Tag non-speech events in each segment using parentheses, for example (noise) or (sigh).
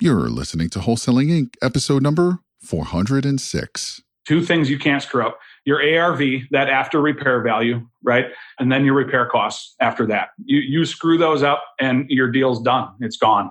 You're listening to Wholesaling Inc., episode number 406. Two things you can't screw up your ARV, that after repair value, right? And then your repair costs after that. You, you screw those up and your deal's done, it's gone.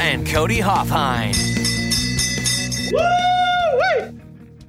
And Cody Hofhine.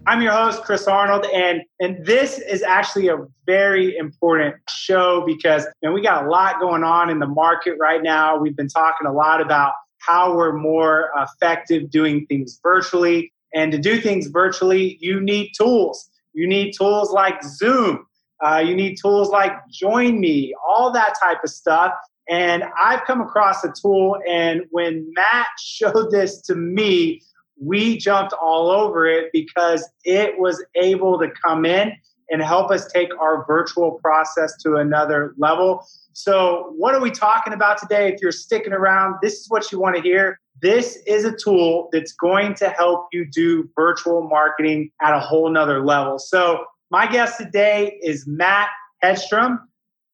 I'm your host, Chris Arnold, and, and this is actually a very important show because you we got a lot going on in the market right now. We've been talking a lot about how we're more effective doing things virtually. And to do things virtually, you need tools. You need tools like Zoom. Uh, you need tools like Join Me, all that type of stuff. And I've come across a tool, and when Matt (laughs) showed this to me, we jumped all over it because it was able to come in and help us take our virtual process to another level. So, what are we talking about today? If you're sticking around, this is what you want to hear. This is a tool that's going to help you do virtual marketing at a whole nother level. So, my guest today is Matt Hedstrom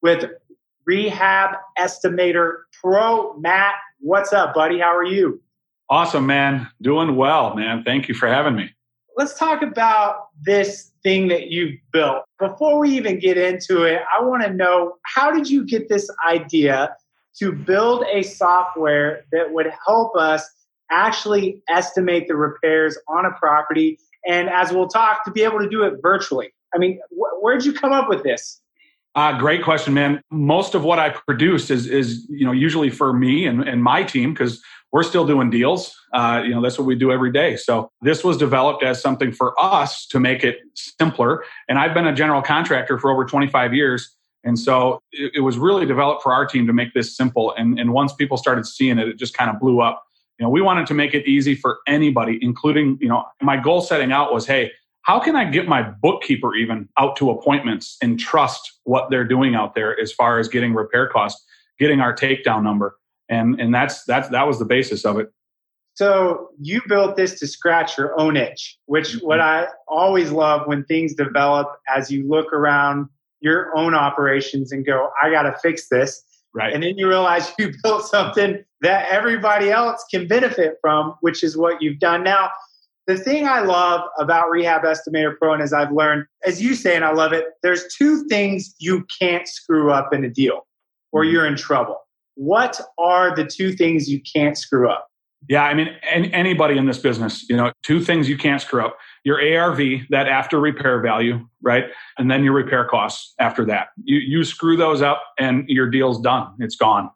with Rehab Estimator Pro. Matt, what's up, buddy? How are you? Awesome, man. Doing well, man. Thank you for having me. Let's talk about this thing that you've built. Before we even get into it, I want to know how did you get this idea to build a software that would help us actually estimate the repairs on a property and as we'll talk to be able to do it virtually. I mean, wh- where'd you come up with this? Uh, great question, man. Most of what I produce is is you know usually for me and, and my team because we're still doing deals. Uh, you know that's what we do every day. So this was developed as something for us to make it simpler. And I've been a general contractor for over 25 years, and so it, it was really developed for our team to make this simple. And and once people started seeing it, it just kind of blew up. You know, we wanted to make it easy for anybody, including you know my goal setting out was, hey, how can I get my bookkeeper even out to appointments and trust what they're doing out there as far as getting repair costs, getting our takedown number? And and that's that's that was the basis of it. So you built this to scratch your own itch, which Mm-hmm. what I always love when things develop as you look around your own operations and go, I got to fix this. Right. And then you realize (laughs) you built something that everybody else can benefit from, which is what you've done. Now, the thing I love about Rehab Estimator Pro, and as I've learned, as you say, and I love it, there's two things you can't screw up in a deal or Mm-hmm. you're in trouble. What are the two things you can't screw up? Yeah, I mean, any, anybody in this business, you know, two things you can't screw up: your ARV, that after repair value, right, and then your repair costs after that. You you screw those up, and your deal's done. It's gone.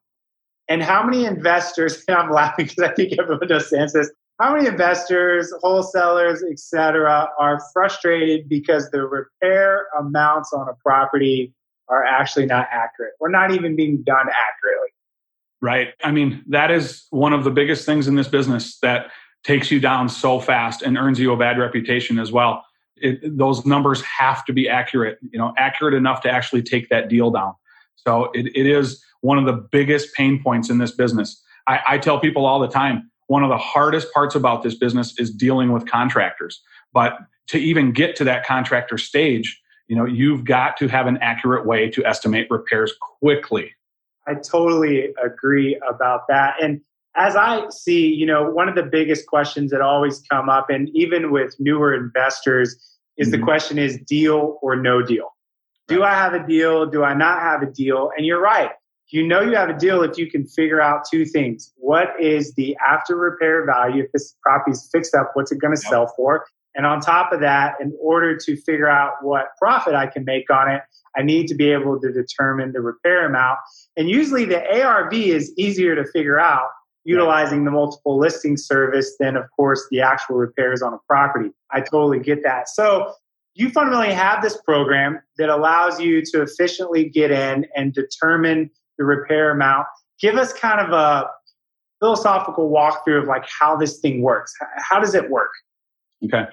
And how many investors, and (laughs) I'm laughing because I think everyone understands this, how many investors, wholesalers, et cetera, are frustrated because the repair amounts on a property are actually not accurate or not even being done accurately? Right. I mean, that is one of the biggest things in this business that takes you down so fast and earns you a bad reputation as well. It, those numbers have to be accurate, you know, accurate enough to actually take that deal down. So it, it is one of the biggest pain points in this business. I, I tell people all the time, one of the hardest parts about this business is dealing with contractors. But to even get to that contractor stage, you know, you've got to have an accurate way to estimate repairs quickly. I totally agree about that. And as I see, you know, one of the biggest questions that always come up, and even with newer investors, is the Mhm. question is deal or no deal. Do I have a deal? Do I not have a deal? And you're right. You know you have a deal if you can figure out two things. What is the after repair value? If this property is fixed up, what's it going to Yep. sell for? And on top of that, in order to figure out what profit I can make on it, I need to be able to determine the repair amount. And usually the ARV is easier to figure out utilizing the multiple listing service than, of course, the actual repairs on a property. I totally get that. So you fundamentally have this program that allows you to efficiently get in and determine the repair amount. Give us kind of a philosophical walkthrough of like how this thing works. How does it work? Okay.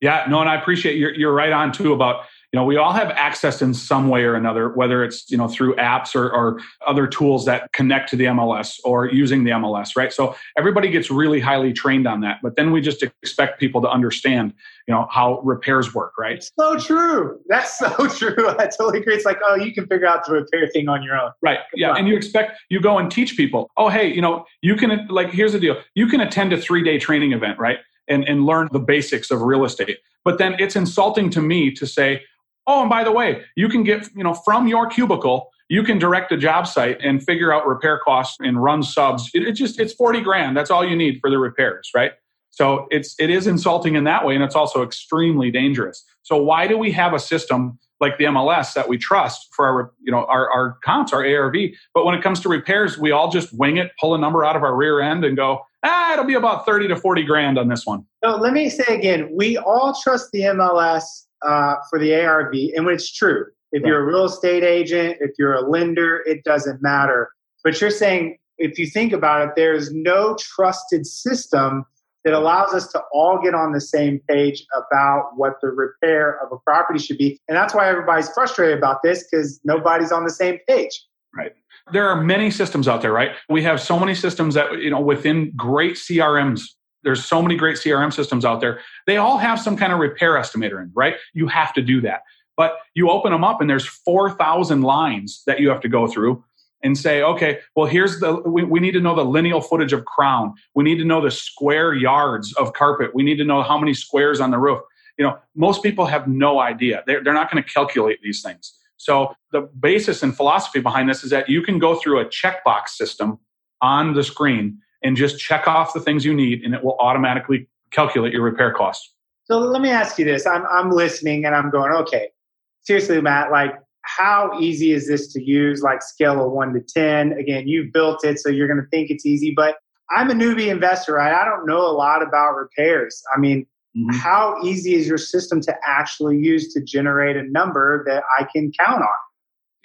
Yeah, no, and I appreciate you're, you're right on too about you know we all have access in some way or another whether it's you know through apps or, or, other tools that connect to the mls or using the mls right? So everybody gets really highly trained on that but then we just expect people to understand you know how repairs work right? It's so true. That's so (laughs) true. I totally agree. It's like oh you can figure out the repair thing on your own. Right. Yeah and you expect you go and teach people oh hey you know you can like here's the deal. You can attend a three day training event right? And, and learn the basics of real estate. But then it's insulting to me to say Oh, and by the way, you can get, you know, from your cubicle, you can direct a job site and figure out repair costs and run subs. It, it just it's 40 grand. That's all you need for the repairs, right? So it's it is insulting in that way, and it's also extremely dangerous. So why do we have a system like the MLS that we trust for our you know our, our counts, our ARV? But when it comes to repairs, we all just wing it, pull a number out of our rear end, and go, ah, it'll be about 30 to 40 grand on this one. So let me say again, we all trust the MLS uh, for the ARV, and it's true. If you're a real estate agent, if you're a lender, it doesn't matter. But you're saying, if you think about it, there's no trusted system that allows us to all get on the same page about what the repair of a property should be. And that's why everybody's frustrated about this because nobody's on the same page. Right. There are many systems out there, right? We have so many systems that, you know, within great CRMs, there's so many great CRM systems out there. They all have some kind of repair estimator in, right? You have to do that. But you open them up and there's 4,000 lines that you have to go through and say, okay, well, here's the, we, we need to know the lineal footage of crown. We need to know the square yards of carpet. We need to know how many squares on the roof. You know, most people have no idea. They're, they're not going to calculate these things. So the basis and philosophy behind this is that you can go through a checkbox system on the screen and just check off the things you need and it will automatically calculate your repair costs. So let me ask you this. I'm, I'm listening and I'm going, okay, seriously, Matt, like how easy is this to use? Like scale of one to 10. Again, you've built it, so you're going to think it's easy, but I'm a newbie investor, right? I don't know a lot about repairs. I mean, mm-hmm. how easy is your system to actually use to generate a number that I can count on?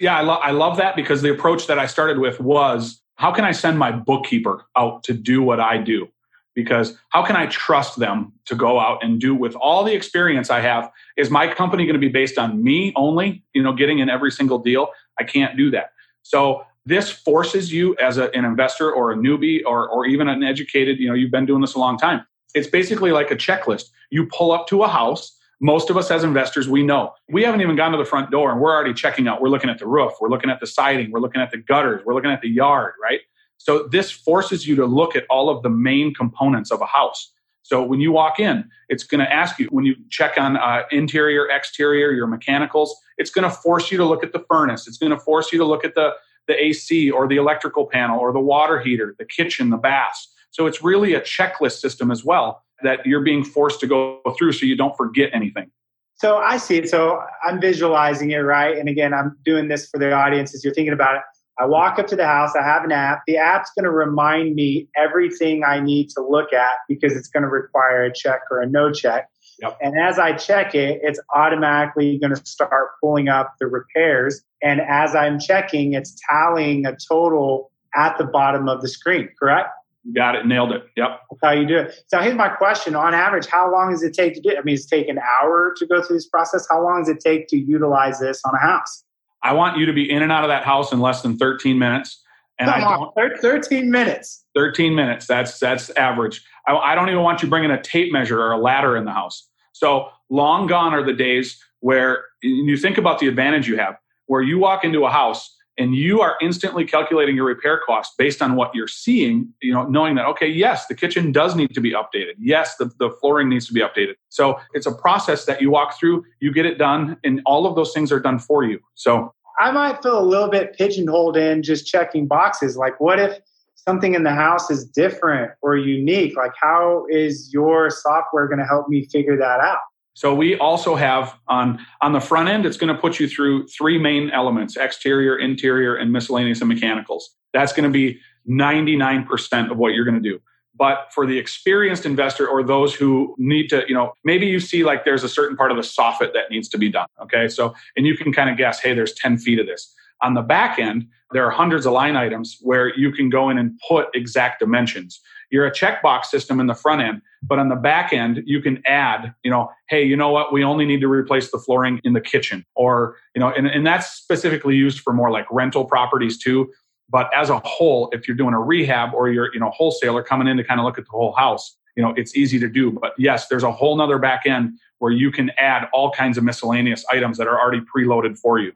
Yeah, I, lo- I love that because the approach that I started with was how can I send my bookkeeper out to do what I do? Because how can I trust them to go out and do with all the experience I have? Is my company going to be based on me only, you know, getting in every single deal? I can't do that. So this forces you as a, an investor or a newbie or, or even an educated, you know, you've been doing this a long time. It's basically like a checklist. You pull up to a house, most of us as investors, we know we haven't even gone to the front door and we're already checking out. We're looking at the roof, we're looking at the siding, we're looking at the gutters, we're looking at the yard, right? So this forces you to look at all of the main components of a house. So when you walk in, it's going to ask you when you check on uh, interior, exterior, your mechanicals. It's going to force you to look at the furnace. It's going to force you to look at the the AC or the electrical panel or the water heater, the kitchen, the baths. So it's really a checklist system as well that you're being forced to go through so you don't forget anything. So I see it. So I'm visualizing it, right? And again, I'm doing this for the audience as you're thinking about it. I walk up to the house, I have an app. The app's going to remind me everything I need to look at because it's going to require a check or a no check. Yep. And as I check it, it's automatically going to start pulling up the repairs. And as I'm checking, it's tallying a total at the bottom of the screen, correct? Got it. Nailed it. Yep. That's how you do it. So here's my question. On average, how long does it take to do it? I mean, it's take an hour to go through this process. How long does it take to utilize this on a house? I want you to be in and out of that house in less than 13 minutes. And Come I don't, 13 minutes. 13 minutes. That's that's average. I, I don't even want you bringing a tape measure or a ladder in the house. So long gone are the days where you think about the advantage you have, where you walk into a house and you are instantly calculating your repair costs based on what you're seeing you know knowing that okay yes the kitchen does need to be updated. Yes the, the flooring needs to be updated. So it's a process that you walk through you get it done and all of those things are done for you. So i might feel a little bit pigeonholed in just checking boxes. Like what if something in the house is different or unique? Like how is your software going to help me figure that out so we also have on on the front end, it's going to put you through three main elements: exterior, interior, and miscellaneous and mechanicals. That's going to be 99% of what you're going to do. But for the experienced investor or those who need to, you know, maybe you see like there's a certain part of the soffit that needs to be done. Okay. So, and you can kind of guess, hey, there's 10 feet of this. On the back end, there are hundreds of line items where you can go in and put exact dimensions. You're a checkbox system in the front end, but on the back end, you can add, you know, hey, you know what? We only need to replace the flooring in the kitchen. Or, you know, and, and that's specifically used for more like rental properties too. But as a whole, if you're doing a rehab or you're, you know, wholesaler coming in to kind of look at the whole house, you know, it's easy to do. But yes, there's a whole nother back end where you can add all kinds of miscellaneous items that are already preloaded for you.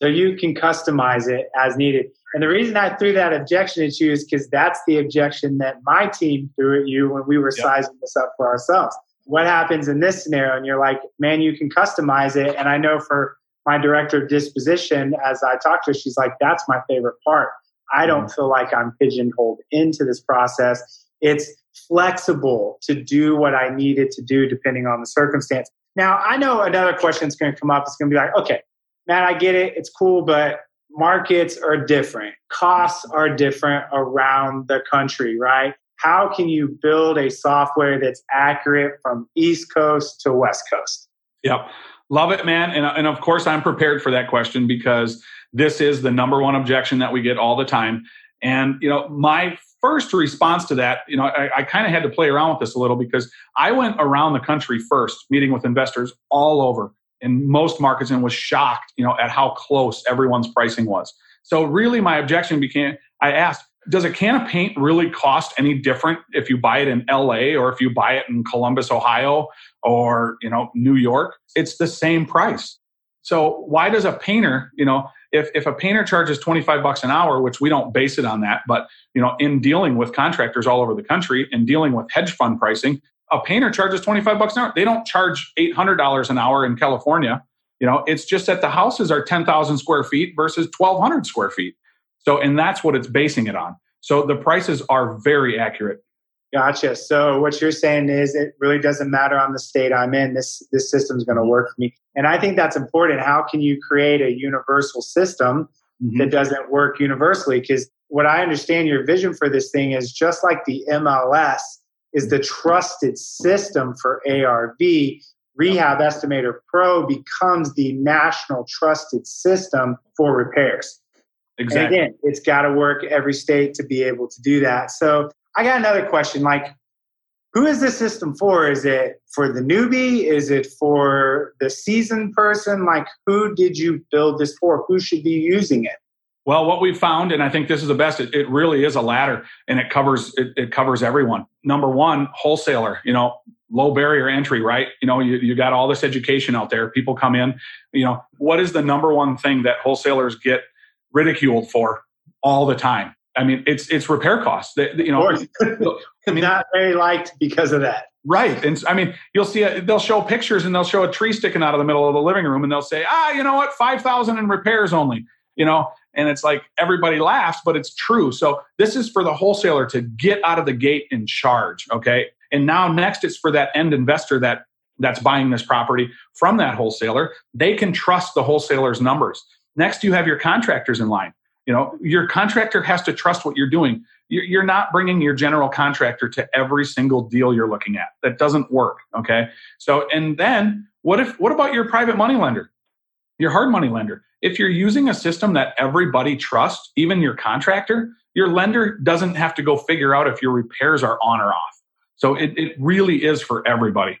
So you can customize it as needed. And the reason I threw that objection at you is because that's the objection that my team threw at you when we were yep. sizing this up for ourselves. What happens in this scenario? And you're like, man, you can customize it. And I know for my director of disposition, as I talked to her, she's like, that's my favorite part. I don't mm-hmm. feel like I'm pigeonholed into this process. It's flexible to do what I needed to do depending on the circumstance. Now, I know another question that's going to come up. It's going to be like, okay, man, I get it. It's cool, but markets are different. Costs are different around the country, right? How can you build a software that's accurate from East Coast to West Coast? Yep. Love it, man. And, and of course, I'm prepared for that question because this is the number one objection that we get all the time. And, you know, my first response to that, you know, I, I kind of had to play around with this a little because I went around the country first, meeting with investors all over in most markets and was shocked, you know, at how close everyone's pricing was. So really my objection became I asked, does a can of paint really cost any different if you buy it in LA or if you buy it in Columbus, Ohio or, you know, New York? It's the same price. So why does a painter, you know, if, if a painter charges 25 bucks an hour, which we don't base it on that, but you know, in dealing with contractors all over the country and dealing with hedge fund pricing, a painter charges 25 bucks an hour. They don't charge $800 an hour in California. You know, it's just that the houses are 10,000 square feet versus 1,200 square feet. So, and that's what it's basing it on. So the prices are very accurate. Gotcha. So what you're saying is it really doesn't matter on the state I'm in. This this system's going to work for me, and I think that's important. How can you create a universal system mm-hmm. that doesn't work universally? Because what I understand your vision for this thing is just like the MLS is the trusted system for ARV. Rehab Estimator Pro becomes the national trusted system for repairs. Exactly. And again, it's got to work every state to be able to do that. So I got another question. Like, who is this system for? Is it for the newbie? Is it for the seasoned person? Like, who did you build this for? Who should be using it? Well, what we've found, and I think this is the best, it, it really is a ladder and it covers it, it, covers everyone. Number one, wholesaler, you know, low barrier entry, right? You know, you, you got all this education out there. People come in, you know, what is the number one thing that wholesalers get ridiculed for all the time? I mean, it's it's repair costs. They, you know, (laughs) I mean, not very liked because of that. Right, and I mean, you'll see a, they'll show pictures and they'll show a tree sticking out of the middle of the living room, and they'll say, ah, you know what, five thousand in repairs only. You know, and it's like everybody laughs, but it's true. So this is for the wholesaler to get out of the gate and charge. Okay, and now next it's for that end investor that that's buying this property from that wholesaler. They can trust the wholesaler's numbers. Next, you have your contractors in line you know, your contractor has to trust what you're doing. You're not bringing your general contractor to every single deal you're looking at. That doesn't work. Okay. So, and then what if, what about your private money lender, your hard money lender? If you're using a system that everybody trusts, even your contractor, your lender doesn't have to go figure out if your repairs are on or off. So it, it really is for everybody.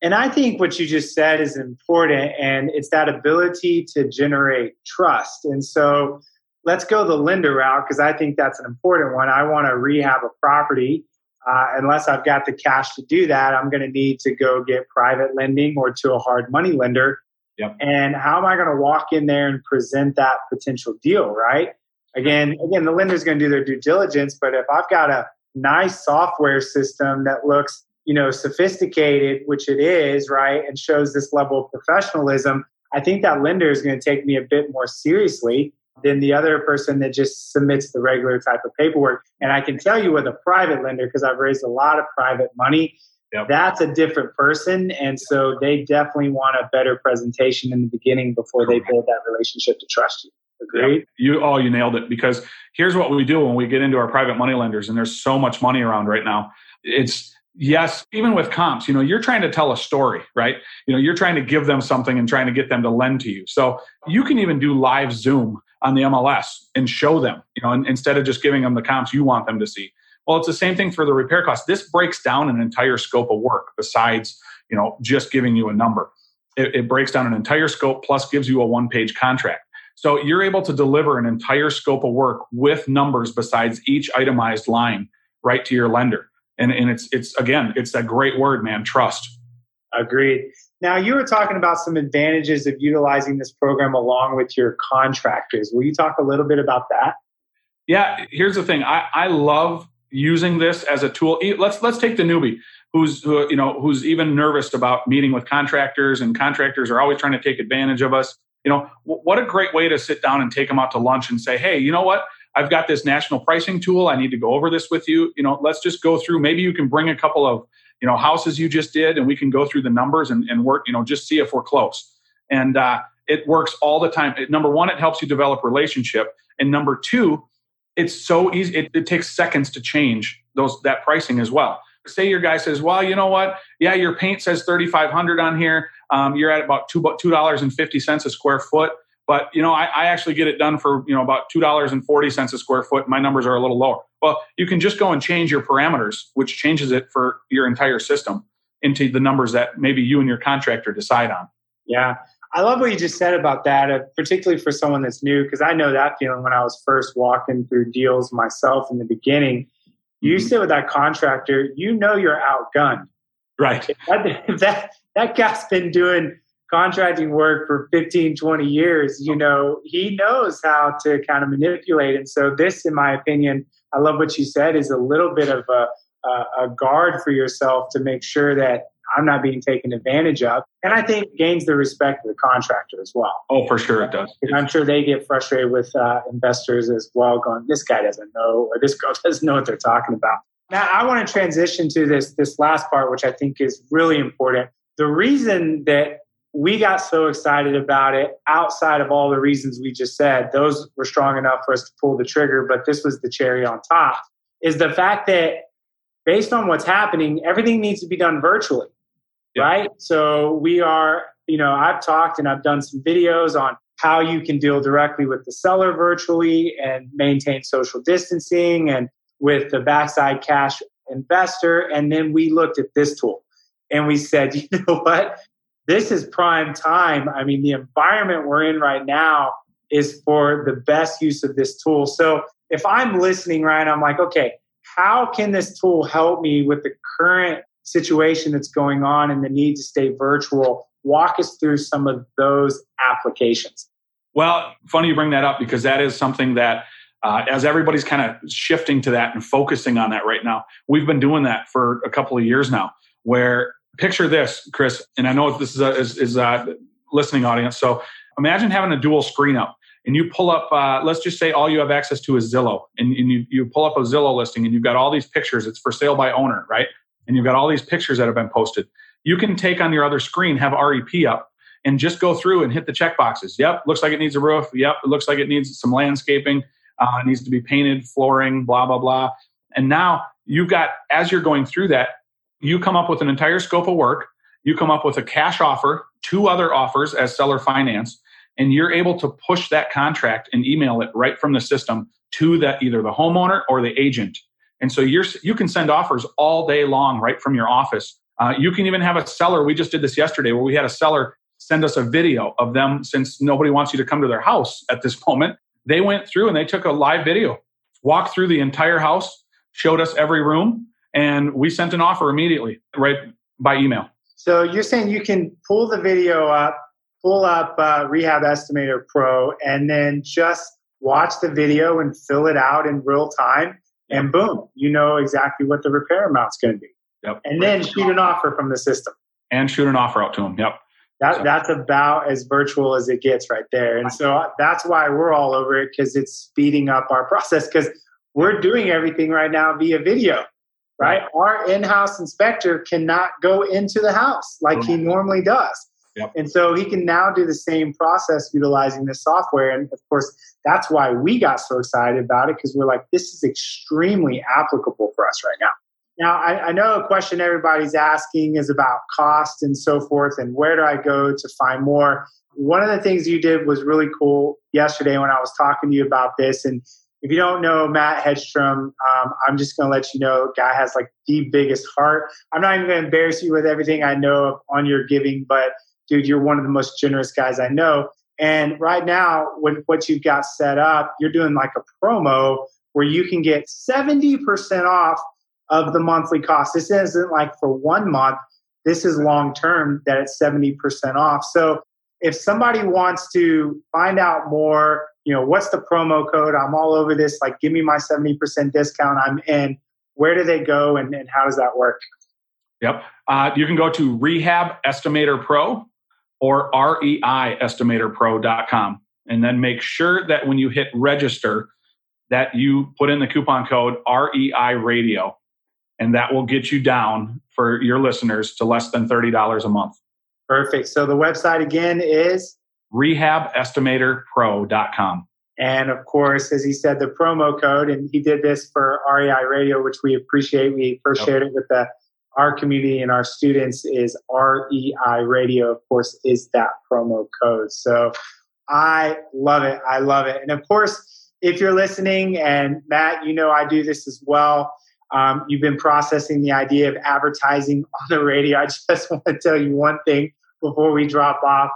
And I think what you just said is important, and it's that ability to generate trust. And so let's go the lender route because I think that's an important one. I want to rehab a property. Uh, unless I've got the cash to do that, I'm going to need to go get private lending or to a hard money lender. Yep. And how am I going to walk in there and present that potential deal, right? Again, again, the lender's going to do their due diligence, but if I've got a nice software system that looks, you know, sophisticated, which it is, right, and shows this level of professionalism, I think that lender is going to take me a bit more seriously than the other person that just submits the regular type of paperwork. And I can tell you with a private lender, because I've raised a lot of private money, yep. that's a different person. And so they definitely want a better presentation in the beginning before they build that relationship to trust you. Agreed? Yep. You oh you nailed it because here's what we do when we get into our private money lenders and there's so much money around right now. It's yes, even with comps, you know, you're trying to tell a story, right? You know, you're trying to give them something and trying to get them to lend to you. So you can even do live Zoom on the MLS and show them, you know, and, instead of just giving them the comps you want them to see. Well, it's the same thing for the repair cost. This breaks down an entire scope of work besides, you know, just giving you a number. It, it breaks down an entire scope plus gives you a one page contract. So you're able to deliver an entire scope of work with numbers besides each itemized line right to your lender. And, and it's, it's again, it's that great word, man, trust. Agreed. Now, you were talking about some advantages of utilizing this program along with your contractors. Will you talk a little bit about that? Yeah, here's the thing. I, I love using this as a tool. Let's let's take the newbie who's who, you know who's even nervous about meeting with contractors, and contractors are always trying to take advantage of us. You know, what a great way to sit down and take them out to lunch and say, hey, you know what? I've got this national pricing tool. I need to go over this with you. You know, let's just go through. Maybe you can bring a couple of you know houses you just did and we can go through the numbers and, and work you know just see if we're close and uh, it works all the time it, number one it helps you develop relationship and number two it's so easy it, it takes seconds to change those that pricing as well say your guy says well you know what yeah your paint says 3500 on here um, you're at about two two dollars and fifty cents a square foot but you know, I, I actually get it done for you know about two dollars and forty cents a square foot. My numbers are a little lower. Well, you can just go and change your parameters, which changes it for your entire system into the numbers that maybe you and your contractor decide on. Yeah. I love what you just said about that, uh, particularly for someone that's new, because I know that feeling when I was first walking through deals myself in the beginning. You mm-hmm. sit with that contractor, you know you're outgunned. Right. (laughs) That, that, that guy's been doing contracting work for 15, 20 years, you know, he knows how to kind of manipulate. And so, this, in my opinion, I love what you said, is a little bit of a, a, a guard for yourself to make sure that I'm not being taken advantage of. And I think gains the respect of the contractor as well. Oh, for sure it does. And I'm sure they get frustrated with uh, investors as well, going, this guy doesn't know, or this girl (laughs) doesn't know what they're talking about. Now, I want to transition to this, this last part, which I think is really important. The reason that we got so excited about it outside of all the reasons we just said those were strong enough for us to pull the trigger but this was the cherry on top is the fact that based on what's happening everything needs to be done virtually yep. right so we are you know i've talked and i've done some videos on how you can deal directly with the seller virtually and maintain social distancing and with the backside cash investor and then we looked at this tool and we said (laughs) you know what this is prime time. I mean, the environment we're in right now is for the best use of this tool. So if I'm listening, right, I'm like, okay, how can this tool help me with the current situation that's going on and the need to stay virtual? Walk us through some of those applications. Well, funny you bring that up because that is something that uh, as everybody's kind of shifting to that and focusing on that right now, we've been doing that for a couple of years now, where picture this, Chris, and I know this is a, is, is a listening audience. So imagine having a dual screen up and you pull up, uh, let's just say all you have access to is Zillow and, and you, you pull up a Zillow listing and you've got all these pictures. It's for sale by owner, right? And you've got all these pictures that have been posted. You can take on your other screen, have REP up and just go through and hit the check boxes. Yep, looks like it needs a roof. Yep, it looks like it needs some landscaping. Uh, it needs to be painted, flooring, blah, blah, blah. And now you've got, as you're going through that, you come up with an entire scope of work, you come up with a cash offer, two other offers as seller finance, and you're able to push that contract and email it right from the system to that either the homeowner or the agent. And so you're you can send offers all day long right from your office. Uh, you can even have a seller. We just did this yesterday where we had a seller send us a video of them since nobody wants you to come to their house at this (laughs) moment. They went through and they took a live video, walked through the entire house, showed us every room, and we sent an offer immediately right by email. So you're saying you can pull the video up, pull up uh, Rehab Estimator Pro, and then just watch the video and fill it out in real time, and boom, you know exactly what the repair amount's going to be. Yep. And then shoot an offer from the system. And shoot an offer out to them. Yep. That, so. That's about as virtual as it gets right there. And so uh, that's why we're all over it because it's speeding up our (laughs) process because we're doing everything right now via video right? Our in-house inspector cannot go into the house like he normally does. Yep. And so he can now do the same process utilizing this software. And of course, that's why we got so excited about it because we're like, this is extremely applicable for us right now. Now, I, I, know a question everybody's asking is about cost and so forth, and where do I go to find more? one of the things you did was really cool yesterday when I was talking to you about this. And if you don't know Matt Hedstrom, um, I'm just going to let you know, guy has like the biggest heart. I'm not even going to embarrass you with everything I know on your giving, but dude, you're one of the most generous guys I know. And right now, with what you've got set up, you're doing like a promo where you can get 70% off of the monthly cost. This isn't like for one month. This is long term that it's 70% off. So if somebody wants to find out more, you know, what's the promo code? I'm all over this. Like, give me my 70% discount. I'm in. Where do they go and, and how does that work? Yep. Uh, you can go to Rehab Estimator Pro or reiestimatorpro.com and then make sure that when you hit register that you put in the coupon code REI radio and that will get you down for your listeners to less than $30 a month. Perfect. So the website again is rehabestimatorpro.com. And of course, as he said, the promo code, and he did this for REI Radio, which we appreciate. We first yep. shared it with the, our community and our students is REI Radio, of course, is that promo code. So I love it. I love it. And of course, if you're listening, and Matt, you know I do this as well. Um, you've been processing the idea of advertising (laughs) on the radio. I just (laughs) want to tell you one thing before we drop off.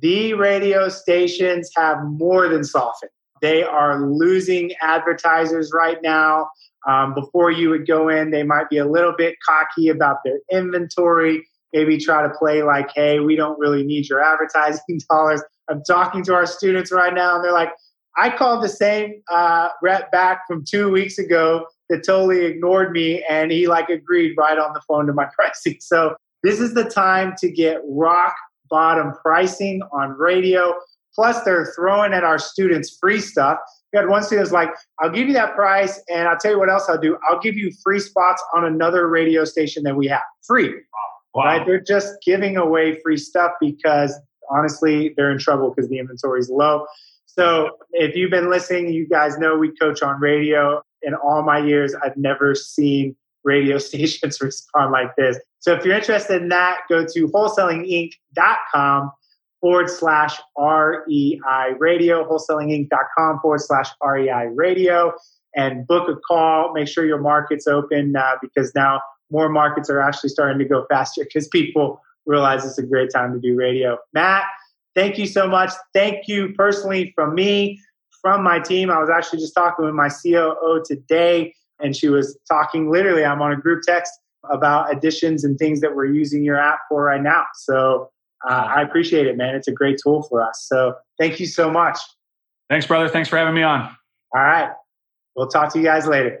The radio stations have more than softened. They are losing advertisers right now. Um, before you would go in, they might be a little bit cocky about their inventory, maybe try to play like, hey, we don't really need your advertising (laughs) dollars. I'm talking to our students right now, and they're like, I called the same uh, rep back from two weeks ago that totally ignored me, and he like agreed right on the phone to my (laughs) pricing. So this is the time to get rock bottom pricing on radio. Plus, they're throwing at our students free stuff. We had one student was like, I'll give you that price, and I'll tell you what else I'll do. I'll give you free spots on another radio station that we have. Free. Wow. Right? They're just giving away free stuff because honestly, they're in trouble because the inventory is low. So if you've been listening, you guys know we coach on radio. In all my years, I've never seen radio (laughs) stations (laughs) respond like this. So if you're interested in that, go to wholesalinginc.com forward slash REI radio, wholesalinginc.com forward slash REI radio, and book a call. Make sure your market's open uh, because now more markets are actually starting to go faster because people realize it's a great time to do radio. Matt, thank you so much. Thank you personally from me, from my team. I was actually just talking with my COO today, and she was talking literally, I'm on a group text about additions and things that we're using your app for right now. So uh, I appreciate it, man. It's a great tool for us. So thank you so much. Thanks, brother. Thanks for having me on. All right. We'll talk to you guys later.